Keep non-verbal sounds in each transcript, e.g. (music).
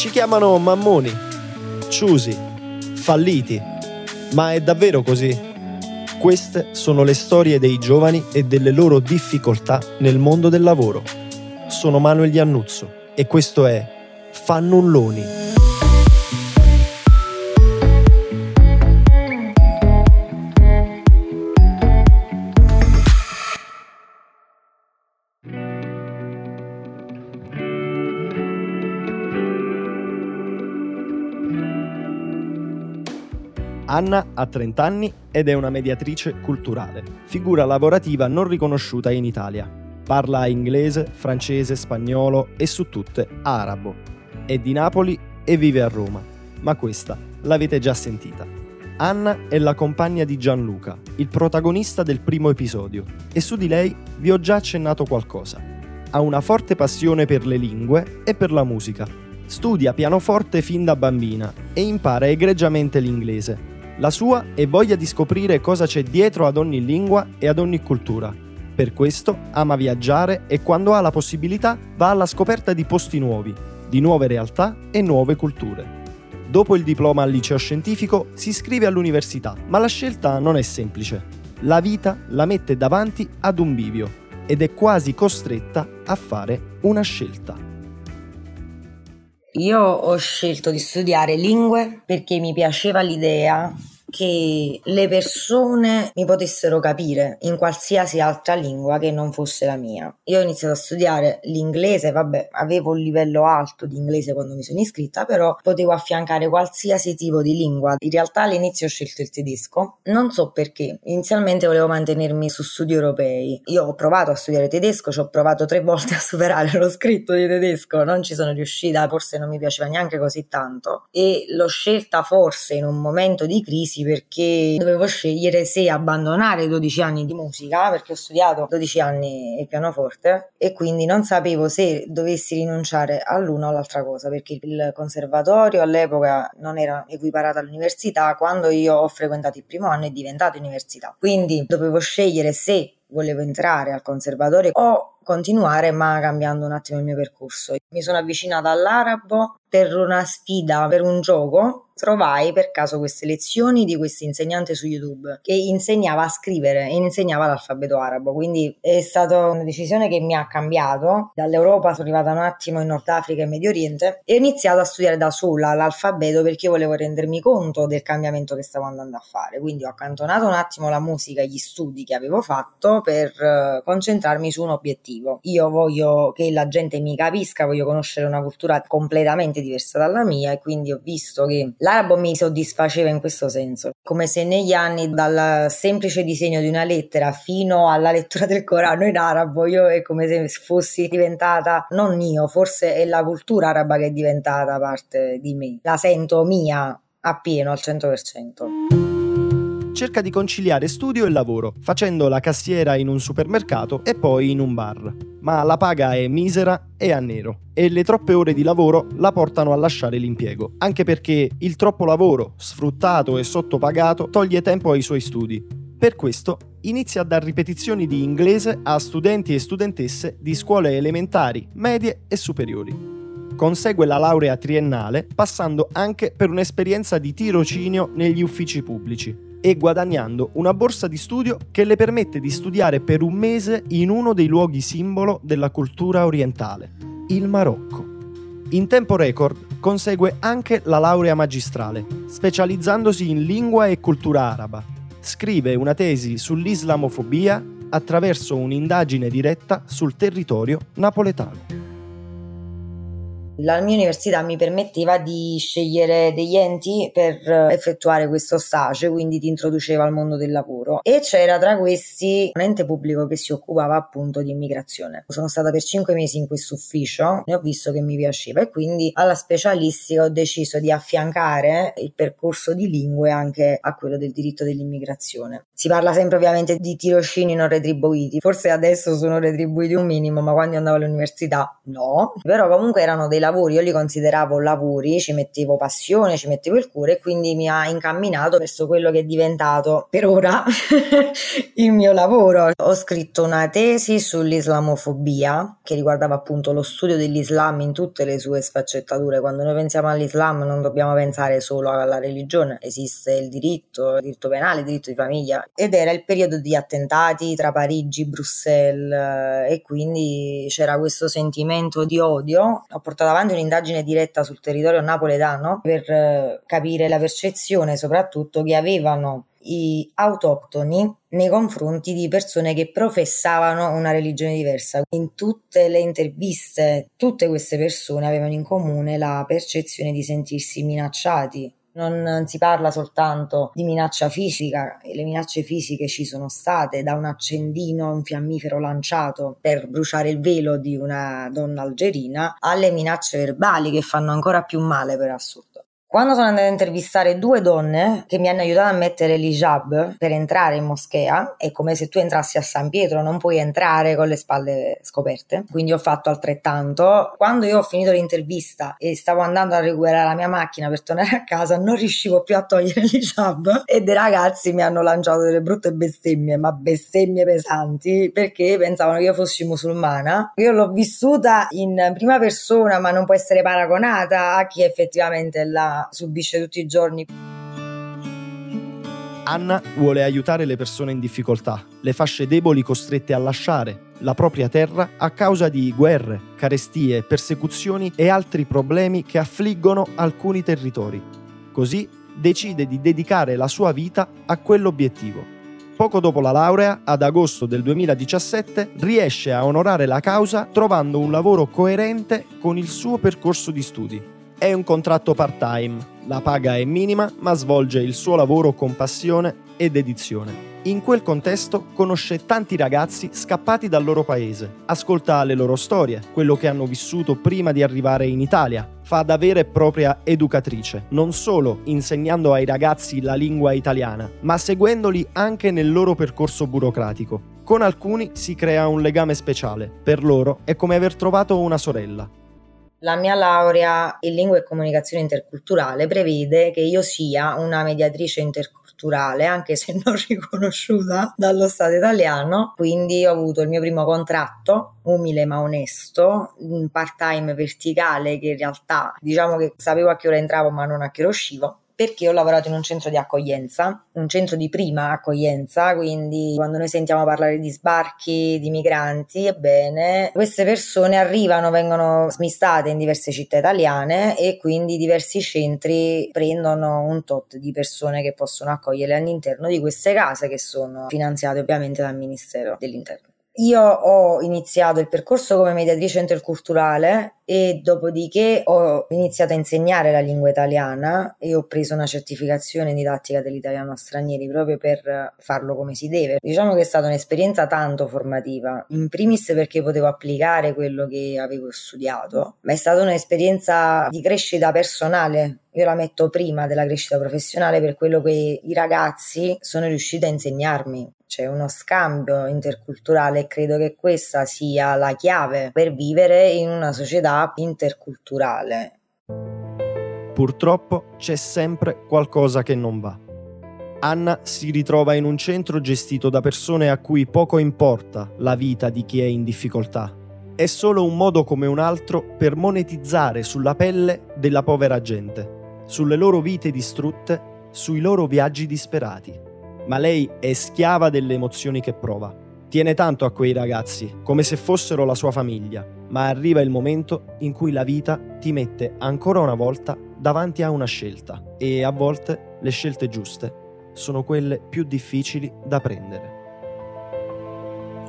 Ci chiamano mammoni, ciusi, falliti, ma è davvero così? Queste sono le storie dei giovani e delle loro difficoltà nel mondo del lavoro. Sono Manuel Iannuzzo e questo è Fannulloni. Anna ha 30 anni ed è una mediatrice culturale, figura lavorativa non riconosciuta in Italia. Parla inglese, francese, spagnolo e su tutte arabo. È di Napoli e vive a Roma, ma questa l'avete già sentita. Anna è la compagna di Gianluca, il protagonista del primo episodio, e su di lei vi ho già accennato qualcosa. Ha una forte passione per le lingue e per la musica. Studia pianoforte fin da bambina e impara egregiamente l'inglese, la sua è voglia di scoprire cosa c'è dietro ad ogni lingua e ad ogni cultura. Per questo ama viaggiare e quando ha la possibilità va alla scoperta di posti nuovi, di nuove realtà e nuove culture. Dopo il diploma al liceo scientifico si iscrive all'università, ma la scelta non è semplice. La vita la mette davanti ad un bivio ed è quasi costretta a fare una scelta. Io ho scelto di studiare lingue perché mi piaceva l'idea che le persone mi potessero capire in qualsiasi altra lingua che non fosse la mia. Io ho iniziato a studiare l'inglese, vabbè, avevo un livello alto di inglese quando mi sono iscritta, però potevo affiancare qualsiasi tipo di lingua. In realtà all'inizio ho scelto il tedesco, non so perché. Inizialmente volevo mantenermi su studi europei. Io ho provato a studiare tedesco, ci ho provato tre volte a superare lo scritto di tedesco, non ci sono riuscita, forse non mi piaceva neanche così tanto e l'ho scelta forse in un momento di crisi crisi perché dovevo scegliere se abbandonare i 12 anni di musica, perché ho studiato 12 anni il pianoforte e quindi non sapevo se dovessi rinunciare all'una o all'altra cosa, perché il conservatorio all'epoca non era equiparato all'università, quando io ho frequentato il primo anno è diventato università. Quindi dovevo scegliere se volevo entrare al conservatorio o continuare ma cambiando un attimo il mio percorso. Mi sono avvicinata all'arabo per una sfida, per un gioco trovai per caso queste lezioni di questo insegnante su YouTube che insegnava a scrivere e insegnava l'alfabeto arabo, quindi è stata una decisione che mi ha cambiato. Dall'Europa sono arrivata un attimo in Nord Africa e Medio Oriente e ho iniziato a studiare da sola l'alfabeto perché volevo rendermi conto del cambiamento che stavo andando a fare. Quindi ho accantonato un attimo la musica e gli studi che avevo fatto per eh, concentrarmi su un obiettivo. Io voglio che la gente mi capisca, voglio conoscere una cultura completamente diversa dalla mia e quindi ho visto che la L'arabo mi soddisfaceva in questo senso, come se negli anni dal semplice disegno di una lettera fino alla lettura del Corano in arabo io è come se fossi diventata, non io, forse è la cultura araba che è diventata parte di me, la sento mia appieno al 100% cerca di conciliare studio e lavoro, facendo la cassiera in un supermercato e poi in un bar. Ma la paga è misera e a nero e le troppe ore di lavoro la portano a lasciare l'impiego, anche perché il troppo lavoro, sfruttato e sottopagato, toglie tempo ai suoi studi. Per questo inizia a dar ripetizioni di inglese a studenti e studentesse di scuole elementari, medie e superiori consegue la laurea triennale passando anche per un'esperienza di tirocinio negli uffici pubblici e guadagnando una borsa di studio che le permette di studiare per un mese in uno dei luoghi simbolo della cultura orientale, il Marocco. In tempo record consegue anche la laurea magistrale, specializzandosi in lingua e cultura araba. Scrive una tesi sull'islamofobia attraverso un'indagine diretta sul territorio napoletano la mia università mi permetteva di scegliere degli enti per eh, effettuare questo stage, quindi ti introduceva al mondo del lavoro e c'era tra questi un ente pubblico che si occupava appunto di immigrazione. Sono stata per cinque mesi in questo ufficio e ho visto che mi piaceva e quindi alla specialistica ho deciso di affiancare il percorso di lingue anche a quello del diritto dell'immigrazione. Si parla sempre ovviamente di tirocini non retribuiti, forse adesso sono retribuiti un minimo, ma quando andavo all'università no, però comunque erano dei lavori lavori, io li consideravo lavori, ci mettevo passione, ci mettevo il cuore e quindi mi ha incamminato verso quello che è diventato per ora (laughs) il mio lavoro. Ho scritto una tesi sull'islamofobia che riguardava appunto lo studio dell'Islam in tutte le sue sfaccettature. Quando noi pensiamo all'Islam non dobbiamo pensare solo alla religione, esiste il diritto, il diritto penale, il diritto di famiglia ed era il periodo di attentati tra Parigi, Bruxelles e quindi c'era questo sentimento di odio. Ho portato avanti un'indagine diretta sul territorio napoletano per eh, capire la percezione soprattutto che avevano i autoctoni nei confronti di persone che professavano una religione diversa. In tutte le interviste, tutte queste persone avevano in comune la percezione di sentirsi minacciati. Non si parla soltanto di minaccia fisica, le minacce fisiche ci sono state da un accendino, un fiammifero lanciato per bruciare il velo di una donna algerina, alle minacce verbali che fanno ancora più male per assurdo. Quando sono andata a intervistare due donne che mi hanno aiutato a mettere l'hijab per entrare in moschea, è come se tu entrassi a San Pietro, non puoi entrare con le spalle scoperte, quindi ho fatto altrettanto. Quando io ho finito l'intervista e stavo andando a recuperare la mia macchina per tornare a casa, non riuscivo più a togliere l'hijab e dei ragazzi mi hanno lanciato delle brutte bestemmie, ma bestemmie pesanti, perché pensavano che io fossi musulmana. Io l'ho vissuta in prima persona, ma non può essere paragonata a chi effettivamente la subisce tutti i giorni. Anna vuole aiutare le persone in difficoltà, le fasce deboli costrette a lasciare la propria terra a causa di guerre, carestie, persecuzioni e altri problemi che affliggono alcuni territori. Così decide di dedicare la sua vita a quell'obiettivo. Poco dopo la laurea, ad agosto del 2017, riesce a onorare la causa trovando un lavoro coerente con il suo percorso di studi. È un contratto part-time, la paga è minima ma svolge il suo lavoro con passione e dedizione. In quel contesto conosce tanti ragazzi scappati dal loro paese, ascolta le loro storie, quello che hanno vissuto prima di arrivare in Italia, fa da vera e propria educatrice, non solo insegnando ai ragazzi la lingua italiana, ma seguendoli anche nel loro percorso burocratico. Con alcuni si crea un legame speciale, per loro è come aver trovato una sorella. La mia laurea in lingua e comunicazione interculturale prevede che io sia una mediatrice interculturale, anche se non (laughs) riconosciuta dallo Stato italiano. Quindi ho avuto il mio primo contratto, umile ma onesto, un part-time verticale che in realtà diciamo che sapevo a che ora entravo ma non a che ora uscivo perché ho lavorato in un centro di accoglienza, un centro di prima accoglienza, quindi quando noi sentiamo parlare di sbarchi di migranti, ebbene, queste persone arrivano, vengono smistate in diverse città italiane e quindi diversi centri prendono un tot di persone che possono accogliere all'interno di queste case che sono finanziate ovviamente dal Ministero dell'Interno. Io ho iniziato il percorso come mediatrice interculturale e dopodiché ho iniziato a insegnare la lingua italiana e ho preso una certificazione didattica dell'italiano a stranieri proprio per farlo come si deve. Diciamo che è stata un'esperienza tanto formativa, in primis perché potevo applicare quello che avevo studiato, ma è stata un'esperienza di crescita personale io la metto prima della crescita professionale per quello che i ragazzi sono riusciti a insegnarmi. C'è uno scambio interculturale e credo che questa sia la chiave per vivere in una società interculturale. Purtroppo c'è sempre qualcosa che non va. Anna si ritrova in un centro gestito da persone a cui poco importa la vita di chi è in difficoltà. È solo un modo come un altro per monetizzare sulla pelle della povera gente sulle loro vite distrutte, sui loro viaggi disperati. Ma lei è schiava delle emozioni che prova. Tiene tanto a quei ragazzi, come se fossero la sua famiglia, ma arriva il momento in cui la vita ti mette ancora una volta davanti a una scelta e a volte le scelte giuste sono quelle più difficili da prendere.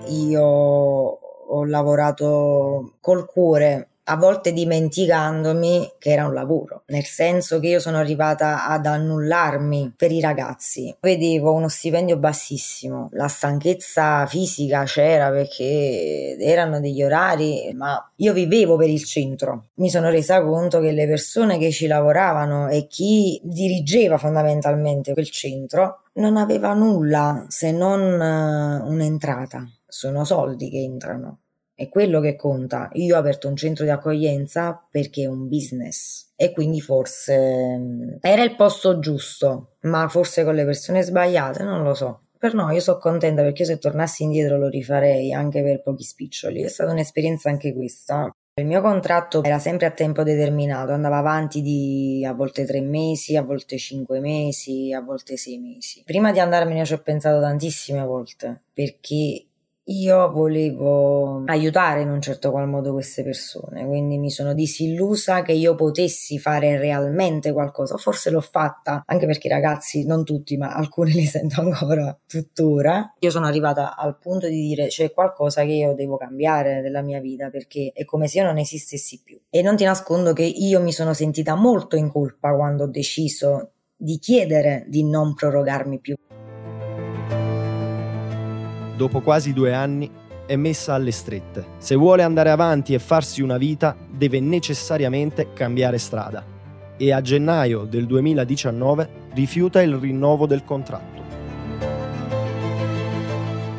Io ho lavorato col cuore a volte dimenticandomi che era un lavoro, nel senso che io sono arrivata ad annullarmi per i ragazzi. Vedevo uno stipendio bassissimo, la stanchezza fisica c'era perché erano degli orari, ma io vivevo per il centro. Mi sono resa conto che le persone che ci lavoravano e chi dirigeva fondamentalmente quel centro non aveva nulla se non uh, un'entrata. Sono soldi che entrano è quello che conta. Io ho aperto un centro di accoglienza perché è un business e quindi forse mm, era il posto giusto, ma forse con le persone sbagliate, non lo so. Per no, io sono contenta perché se tornassi indietro lo rifarei anche per pochi spiccioli. È stata un'esperienza anche questa. Il mio contratto era sempre a tempo determinato, andava avanti di a volte tre mesi, a volte cinque mesi, a volte sei mesi. Prima di andarmene ci ho pensato tantissime volte perché io volevo aiutare in un certo qual modo queste persone, quindi mi sono disillusa che io potessi fare realmente qualcosa. Forse l'ho fatta, anche perché i ragazzi, non tutti, ma alcuni (laughs) li sento ancora tuttora. Io sono arrivata al punto di dire c'è qualcosa che io devo cambiare nella mia vita perché è come se io non esistessi più. E non ti nascondo che io mi sono sentita molto in colpa quando ho deciso di chiedere di non prorogarmi più dopo quasi due anni, è messa alle strette. Se vuole andare avanti e farsi una vita, deve necessariamente cambiare strada. E a gennaio del 2019 rifiuta il rinnovo del contratto.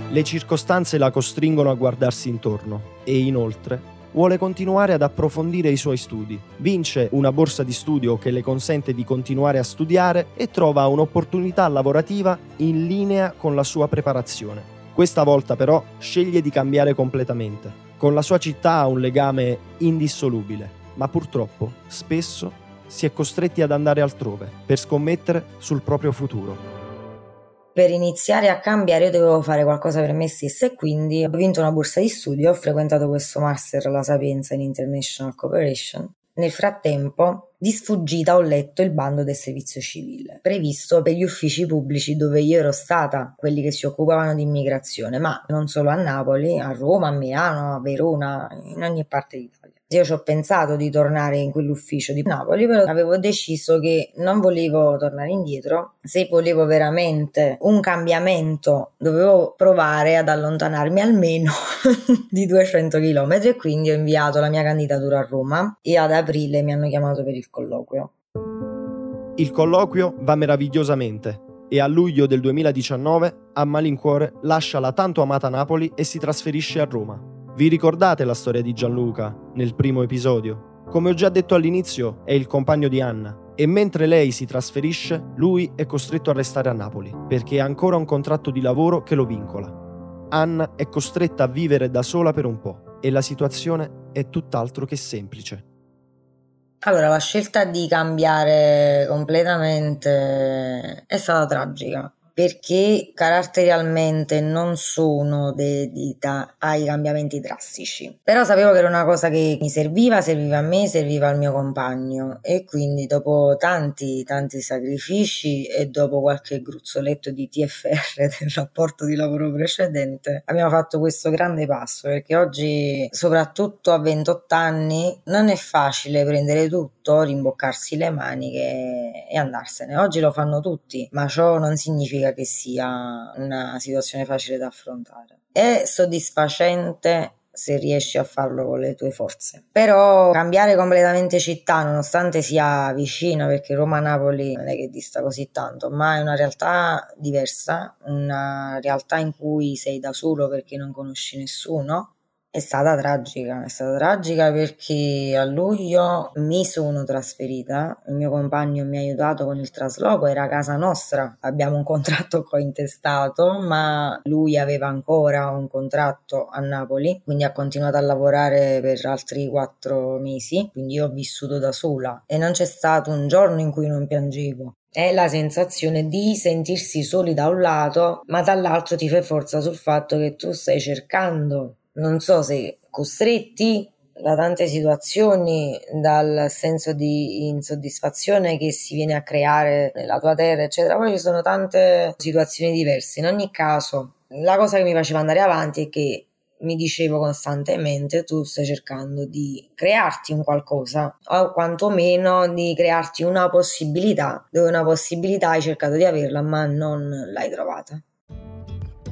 Le circostanze la costringono a guardarsi intorno e inoltre vuole continuare ad approfondire i suoi studi. Vince una borsa di studio che le consente di continuare a studiare e trova un'opportunità lavorativa in linea con la sua preparazione. Questa volta però sceglie di cambiare completamente. Con la sua città ha un legame indissolubile, ma purtroppo spesso si è costretti ad andare altrove per scommettere sul proprio futuro. Per iniziare a cambiare io dovevo fare qualcosa per me stessa e quindi ho vinto una borsa di studio, ho frequentato questo master alla Sapienza in International Cooperation nel frattempo, di sfuggita ho letto il bando del servizio civile, previsto per gli uffici pubblici dove io ero stata, quelli che si occupavano di immigrazione, ma non solo a Napoli, a Roma, a Milano, a Verona, in ogni parte d'Italia. Io ci ho pensato di tornare in quell'ufficio di Napoli, però avevo deciso che non volevo tornare indietro. Se volevo veramente un cambiamento, dovevo provare ad allontanarmi almeno (laughs) di 200 km e quindi ho inviato la mia candidatura a Roma e ad aprile mi hanno chiamato per il colloquio. Il colloquio va meravigliosamente e a luglio del 2019 a malincuore lascia la tanto amata Napoli e si trasferisce a Roma. Vi ricordate la storia di Gianluca nel primo episodio? Come ho già detto all'inizio, è il compagno di Anna e mentre lei si trasferisce, lui è costretto a restare a Napoli perché ha ancora un contratto di lavoro che lo vincola. Anna è costretta a vivere da sola per un po' e la situazione è tutt'altro che semplice. Allora, la scelta di cambiare completamente è stata tragica perché caratterialmente non sono dedita ai cambiamenti drastici. Però sapevo che era una cosa che mi serviva, serviva a me, serviva al mio compagno. E quindi dopo tanti tanti sacrifici e dopo qualche gruzzoletto di TFR (laughs) del rapporto di lavoro precedente abbiamo fatto questo grande passo. Perché oggi soprattutto a 28 anni non è facile prendere tutto, rimboccarsi le maniche e andarsene. Oggi lo fanno tutti, ma ciò non significa che sia una situazione facile da affrontare. È soddisfacente se riesci a farlo con le tue forze. Però cambiare completamente città, nonostante sia vicino, perché Roma-Napoli non è che dista così tanto, ma è una realtà diversa, una realtà in cui sei da solo perché non conosci nessuno è stata tragica, è stata tragica perché a luglio mi sono trasferita, il mio compagno mi ha aiutato con il trasloco, era casa nostra, abbiamo un contratto cointestato, ma lui aveva ancora un contratto a Napoli, quindi ha continuato a lavorare per altri quattro mesi, quindi io ho vissuto da sola e non c'è stato un giorno in cui non piangevo. È la sensazione di sentirsi soli da un lato, ma dall'altro ti fai forza sul fatto che tu stai cercando non so se costretti da tante situazioni, dal senso di insoddisfazione che si viene a creare nella tua terra, eccetera. Poi ci sono tante situazioni diverse. In ogni caso, la cosa che mi faceva andare avanti è che mi dicevo costantemente tu stai cercando di crearti un qualcosa o quantomeno di crearti una possibilità dove una possibilità hai cercato di averla ma non l'hai trovata.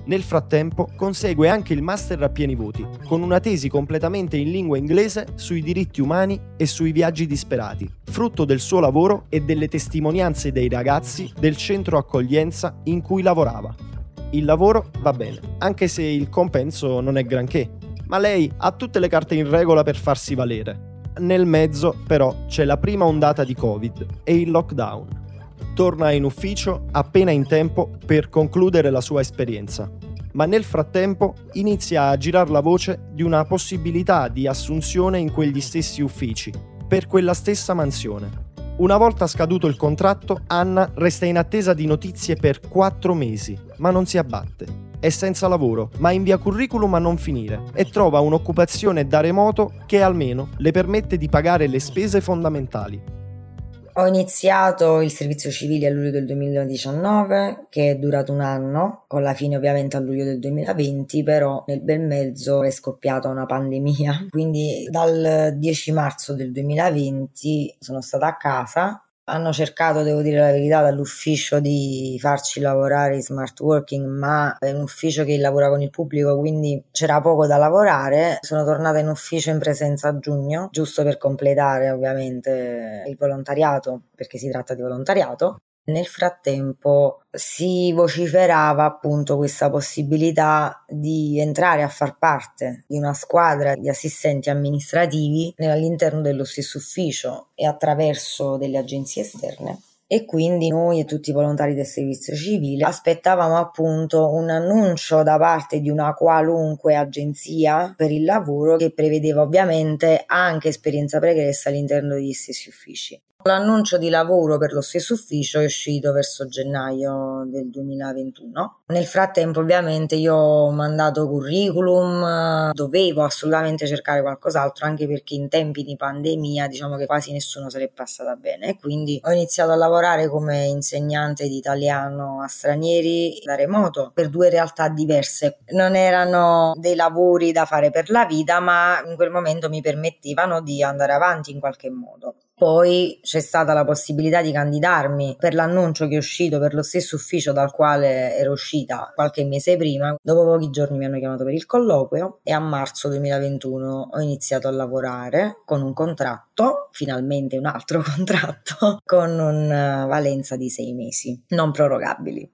Nel frattempo consegue anche il master a pieni voti, con una tesi completamente in lingua inglese sui diritti umani e sui viaggi disperati, frutto del suo lavoro e delle testimonianze dei ragazzi del centro accoglienza in cui lavorava. Il lavoro va bene, anche se il compenso non è granché, Ma lei ha tutte le carte in regola per farsi valere. Nel mezzo, però, c'è la prima ondata di Covid e il lockdown. Torna in ufficio appena in tempo per concludere la sua esperienza. Ma nel frattempo inizia a girar la voce di una possibilità di assunzione in quegli stessi uffici, per quella stessa mansione. Una volta scaduto il contratto, Anna resta in attesa di notizie per quattro mesi, ma non si abbatte. È senza lavoro, ma invia curriculum a non finire e trova un'occupazione da remoto che almeno le permette di pagare le spese fondamentali. Ho iniziato il servizio civile a luglio del 2019, che è durato un anno, con la fine ovviamente a luglio del 2020, però nel bel mezzo è scoppiata una pandemia. Quindi dal 10 marzo del 2020 sono stata a casa hanno cercato, devo dire la verità, dall'ufficio di farci lavorare in smart working, ma è un ufficio che lavora con il pubblico, quindi c'era poco da lavorare. Sono tornata in ufficio in presenza a giugno, giusto per completare ovviamente il volontariato, perché si tratta di volontariato. Nel frattempo si vociferava appunto questa possibilità di entrare a far parte di una squadra di assistenti amministrativi all'interno dello stesso ufficio e attraverso delle agenzie esterne e quindi noi e tutti i volontari del servizio civile aspettavamo appunto un annuncio da parte di una qualunque agenzia per il lavoro che prevedeva ovviamente anche esperienza pregressa all'interno degli stessi uffici. L'annuncio di lavoro per lo stesso ufficio è uscito verso gennaio del 2021. Nel frattempo ovviamente io ho mandato curriculum, dovevo assolutamente cercare qualcos'altro anche perché in tempi di pandemia diciamo che quasi nessuno se l'è passata bene quindi ho iniziato a lavorare come insegnante di italiano a stranieri da remoto per due realtà diverse. Non erano dei lavori da fare per la vita ma in quel momento mi permettevano di andare avanti in qualche modo. Poi c'è stata la possibilità di candidarmi per l'annuncio che è uscito per lo stesso ufficio dal quale ero uscita qualche mese prima. Dopo pochi giorni mi hanno chiamato per il colloquio e a marzo 2021 ho iniziato a lavorare con un contratto, finalmente un altro (laughs) contratto, con una valenza di sei mesi, non prorogabili.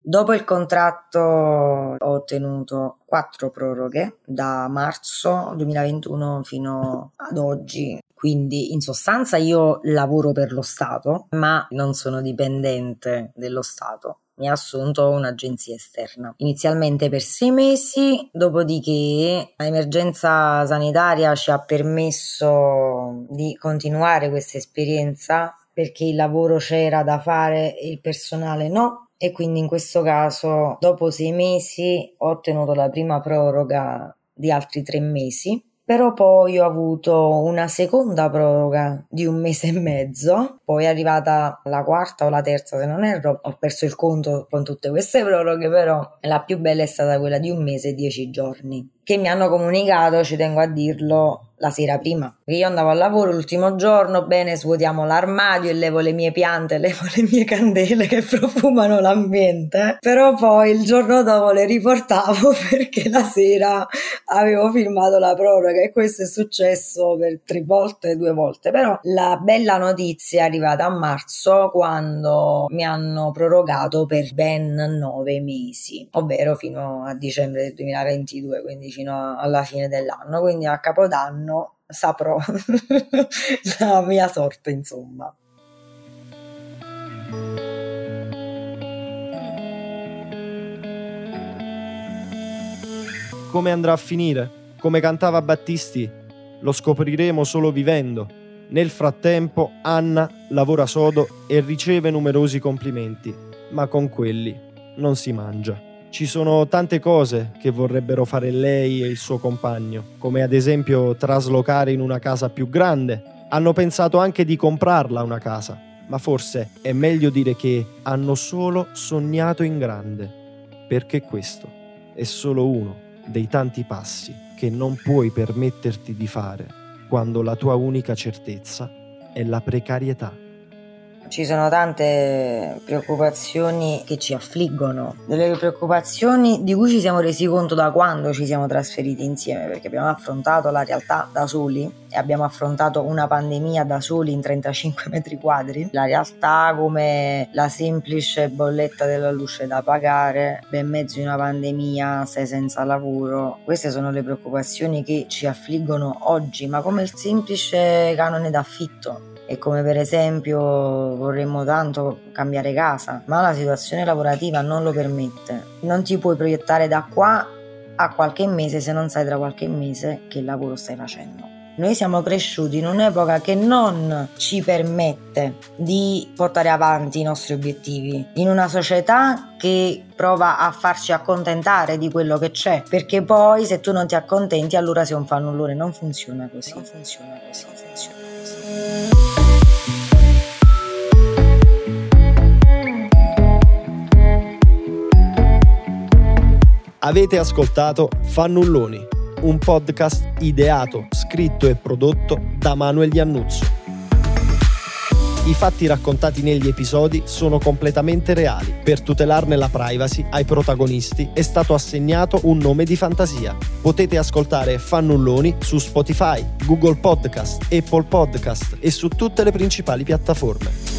Dopo il contratto ho ottenuto quattro proroghe da marzo 2021 fino ad oggi. Quindi in sostanza io lavoro per lo Stato, ma non sono dipendente dello Stato. Mi ha assunto un'agenzia esterna. Inizialmente per sei mesi, dopodiché l'emergenza sanitaria ci ha permesso di continuare questa esperienza perché il lavoro c'era da fare e il personale no. E quindi in questo caso dopo sei mesi ho ottenuto la prima proroga di altri tre mesi però poi ho avuto una seconda proroga di un mese e mezzo, poi è arrivata la quarta o la terza se non erro, ho perso il conto con tutte queste proroghe, però la più bella è stata quella di un mese e dieci giorni, che mi hanno comunicato, ci tengo a dirlo, la sera prima. Io andavo al lavoro l'ultimo giorno, bene, svuotiamo l'armadio e levo le mie piante, (laughs) levo le mie candele che profumano l'ambiente. Però poi il giorno dopo le riportavo (laughs) perché la sera avevo firmato la proroga e questo è successo per tre volte, due volte. Però la bella notizia è arrivata a marzo quando mi hanno prorogato per ben nove mesi, ovvero fino a dicembre del 2022, quindi fino alla fine dell'anno. Quindi a Capodanno anno saprò (laughs) la mia sorte, insomma. Come andrà a finire? Come cantava Battisti? Lo scopriremo solo vivendo. Nel frattempo Anna lavora sodo e riceve numerosi complimenti, ma con quelli non si mangia. Ci sono tante cose che vorrebbero fare lei e il suo compagno, come ad esempio traslocare in una casa più grande. Hanno pensato anche di comprarla una casa, ma forse è meglio dire che hanno solo sognato in grande, perché questo è solo uno dei tanti passi che non puoi permetterti di fare quando la tua unica certezza è la precarietà. Ci sono tante preoccupazioni che ci affliggono, delle preoccupazioni di cui ci siamo resi conto da quando ci siamo trasferiti insieme, perché abbiamo affrontato la realtà da soli e abbiamo affrontato una pandemia da soli in 35 (laughs) metri quadri, la realtà come la semplice bolletta della luce da pagare, ben mezzo di una pandemia, sei senza lavoro, queste sono le preoccupazioni che ci affliggono oggi, ma come il semplice canone d'affitto e come per esempio vorremmo tanto cambiare casa, ma la situazione lavorativa non lo permette. Non ti puoi proiettare da qua a qualche mese se non sai tra qualche mese che lavoro stai facendo. Noi siamo cresciuti in un'epoca che non ci permette di portare avanti i nostri obiettivi, in una società che prova a farci accontentare di quello che c'è, perché poi se tu non ti accontenti allora sei un fannullone, non funziona così. Non funziona così, funziona così. Avete ascoltato Fannulloni, un podcast ideato, scritto e prodotto da Manuel Iannuzzo. I fatti raccontati negli episodi sono completamente reali. Per tutelarne la privacy ai protagonisti è stato assegnato un nome di fantasia. Potete ascoltare Fannulloni su Spotify, Google Podcast, Apple Podcast e su tutte le principali piattaforme.